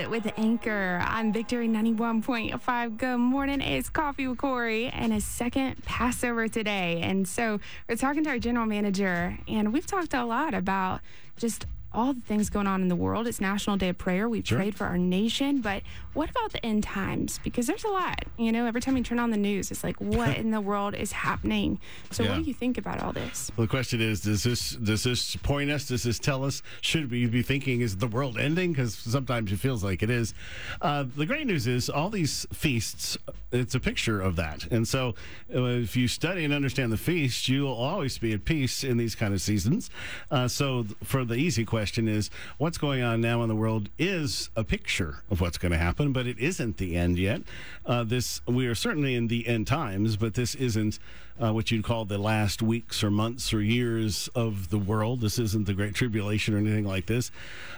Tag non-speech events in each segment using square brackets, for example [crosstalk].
It with Anchor. I'm Victory 91.5. Good morning. It's Coffee with Corey and a second Passover today. And so we're talking to our general manager, and we've talked a lot about just all the things going on in the world. It's National Day of Prayer. We've Sure. prayed for our nation, but what about the end times? Because there's a lot. You know, every time you turn on the news, it's like, [laughs] what in the world is happening? So, Yeah. what do you think about all this? Well, the question is: Does this does this point us? Does this tell us? Should we be thinking is the world ending? Because sometimes it feels like it is. Uh, the great news is all these feasts. It's a picture of that, and so uh, if you study and understand the feast, you will always be at peace in these kind of seasons. Uh, so, for the easy question is, what's going on now in the world is a picture of what's going to happen, but it isn't the end yet. Uh, this we are certainly in the end times, but this isn't uh, what you'd call the last weeks or months or years of the world. This isn't the Great Tribulation or anything like this.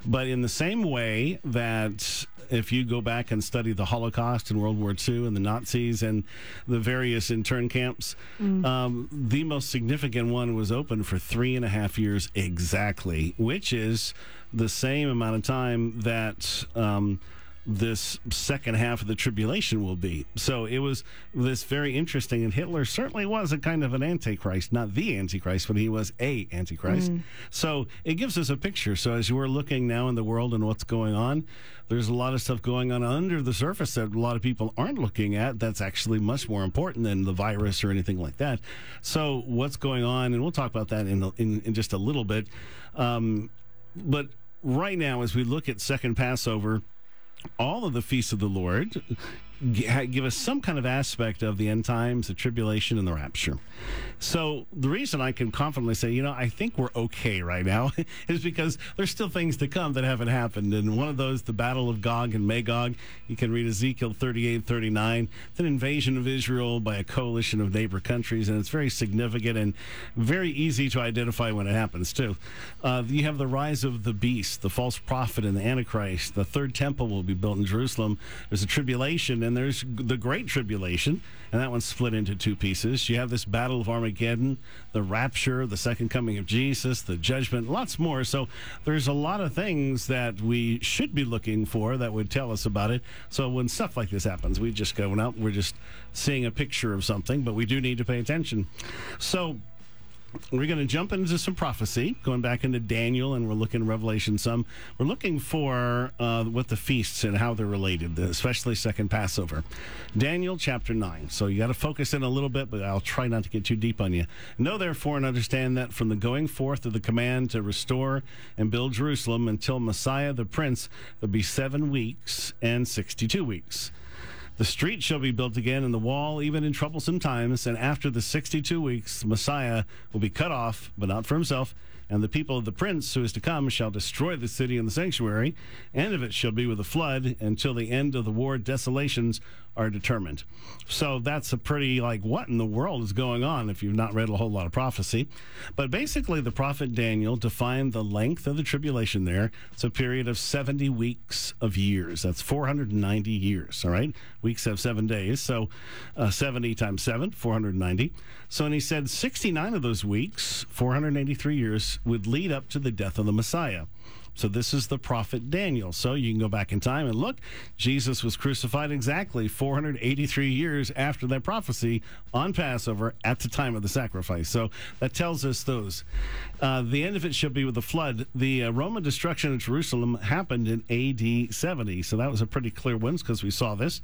But in the same way that if you go back and study the Holocaust and World War II and the Nazis and the various intern camps, um, the most significant one was open for three and a half years exactly, which is the same amount of time that. Um, this second half of the tribulation will be. So it was this very interesting, and Hitler certainly was a kind of an antichrist, not the antichrist, but he was a antichrist. So it gives us a picture. So as we're looking now in the world and what's going on, there's a lot of stuff going on under the surface that a lot of people aren't looking at. That's actually much more important than the virus or anything like that. So what's going on, and we'll talk about that in in, in just a little bit. Um, but right now, as we look at Second Passover all of the feasts of the Lord give us some kind of aspect of the end times, the tribulation, and the rapture. So the reason I can confidently say, you know, I think we're okay right now [laughs] is because there's still things to come that haven't happened. And one of those, the Battle of Gog and Magog, you can read Ezekiel 38, 39. It's an invasion of Israel by a coalition of neighbor countries, and it's very significant and very easy to identify when it happens, too. Uh, you have the rise of the beast, the false prophet, and the Antichrist. The third temple will be built in Jerusalem. There's a tribulation, and there's the great tribulation, and that one's split into two pieces. You have this battle of Armageddon, the rapture, the second coming of Jesus, the judgment, lots more. So there's a lot of things that we should be looking for that would tell us about it. So when stuff like this happens, we just go out, we're just seeing a picture of something, but we do need to pay attention. So we're going to jump into some prophecy, going back into Daniel, and we're looking at Revelation some. We're looking for uh, what the feasts and how they're related, especially second Passover. Daniel chapter 9. So you got to focus in a little bit, but I'll try not to get too deep on you. Know therefore and understand that from the going forth of the command to restore and build Jerusalem until Messiah the Prince, there'll be seven weeks and 62 weeks. The street shall be built again, and the wall, even in troublesome times. And after the 62 weeks, Messiah will be cut off, but not for himself. And the people of the prince who is to come shall destroy the city and the sanctuary. End of it shall be with a flood until the end of the war desolations are determined. So that's a pretty, like, what in the world is going on if you've not read a whole lot of prophecy. But basically, the prophet Daniel defined the length of the tribulation there. It's a period of 70 weeks of years. That's 490 years, all right? Weeks have seven days. So uh, 70 times 7, 490. So, and he said 69 of those weeks, 483 years, would lead up to the death of the Messiah. So this is the prophet Daniel. So you can go back in time and look. Jesus was crucified exactly 483 years after that prophecy on Passover at the time of the sacrifice. So that tells us those. Uh, the end of it shall be with the flood. The uh, Roman destruction of Jerusalem happened in AD 70. So that was a pretty clear one because we saw this.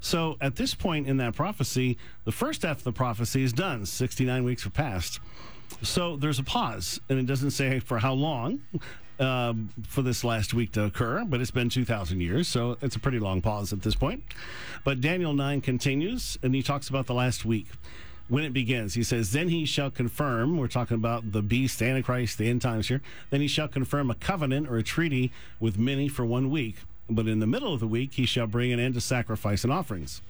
So at this point in that prophecy, the first half of the prophecy is done. 69 weeks have passed. So there's a pause, and it doesn't say for how long um, for this last week to occur, but it's been 2,000 years, so it's a pretty long pause at this point. But Daniel 9 continues, and he talks about the last week. When it begins, he says, Then he shall confirm, we're talking about the beast, the Antichrist, the end times here. Then he shall confirm a covenant or a treaty with many for one week. But in the middle of the week, he shall bring an end to sacrifice and offerings.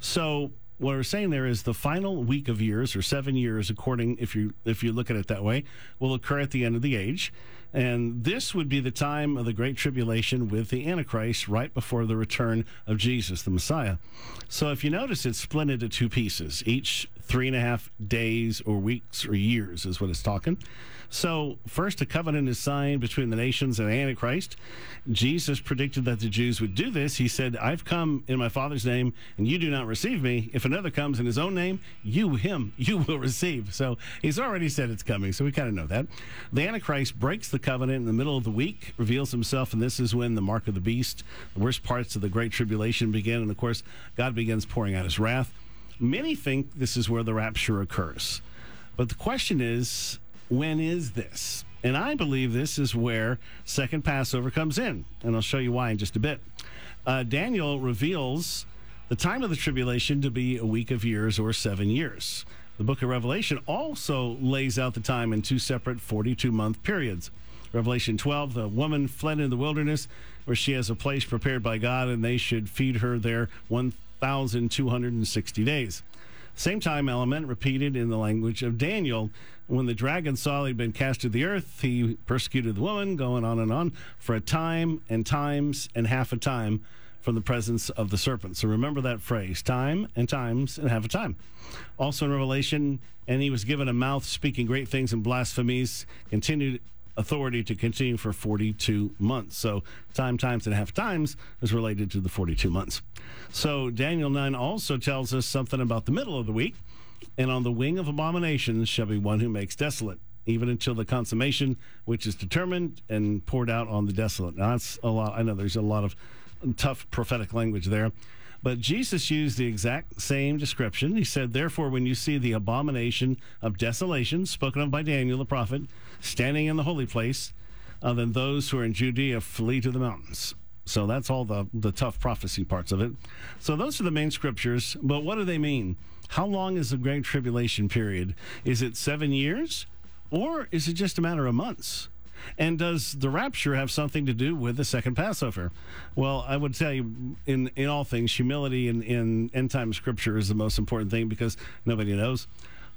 So what we're saying there is the final week of years or seven years according if you if you look at it that way will occur at the end of the age and this would be the time of the great tribulation with the antichrist right before the return of jesus the messiah so if you notice it's split into two pieces each three and a half days or weeks or years, is what it's talking. So, first, a covenant is signed between the nations and Antichrist. Jesus predicted that the Jews would do this. He said, I've come in my Father's name, and you do not receive me. If another comes in his own name, you, him, [laughs] you will receive. So, he's already said it's coming. So, we kind of know that. The Antichrist breaks the covenant in the middle of the week, reveals himself, and this is when the mark of the beast, the worst parts of the Great Tribulation begin. And of course, God begins pouring out his wrath. Many think this is where the rapture occurs. But the question is, when is this? And I believe this is where second Passover comes in. And I'll show you why in just a bit. Uh, Daniel reveals the time of the tribulation to be a week of years or seven years. The book of Revelation also lays out the time in two separate 42 month periods. Revelation 12, the woman fled in the wilderness where she has a place prepared by God, and they should feed her there 1,260 days. Same time element repeated in the language of Daniel. When the dragon saw he'd been cast to the earth, he persecuted the woman, going on and on, for a time and times and half a time from the presence of the serpent. So remember that phrase time and times and half a time. Also in Revelation, and he was given a mouth speaking great things and blasphemies, continued authority to continue for 42 months. So time, times, and half times is related to the 42 months. So Daniel 9 also tells us something about the middle of the week. And on the wing of abominations shall be one who makes desolate, even until the consummation, which is determined and poured out on the desolate. Now, that's a lot. I know there's a lot of tough prophetic language there. But Jesus used the exact same description. He said, Therefore, when you see the abomination of desolation spoken of by Daniel the prophet standing in the holy place, uh, then those who are in Judea flee to the mountains. So that's all the, the tough prophecy parts of it. So those are the main scriptures. But what do they mean? How long is the Great Tribulation period? Is it seven years? Or is it just a matter of months? And does the rapture have something to do with the second Passover? Well, I would tell you, in, in all things, humility in, in end time scripture is the most important thing because nobody knows.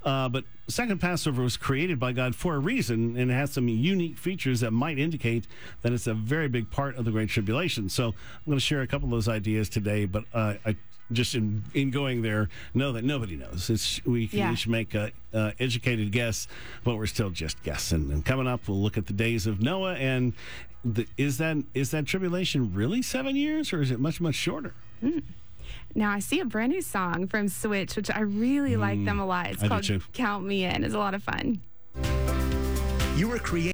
Uh, but second Passover was created by God for a reason and it has some unique features that might indicate that it's a very big part of the Great Tribulation. So I'm going to share a couple of those ideas today, but uh, I just in, in going there know that nobody knows. It's we can Yeah. each make a uh, educated guess, but we're still just guessing. And coming up, we'll look at the days of Noah and the, is that is that tribulation really seven years or is it much much shorter? Now I see a brand new song from Switch, which I really like them a lot. It's I called. Count Me In. It's a lot of fun. You were created.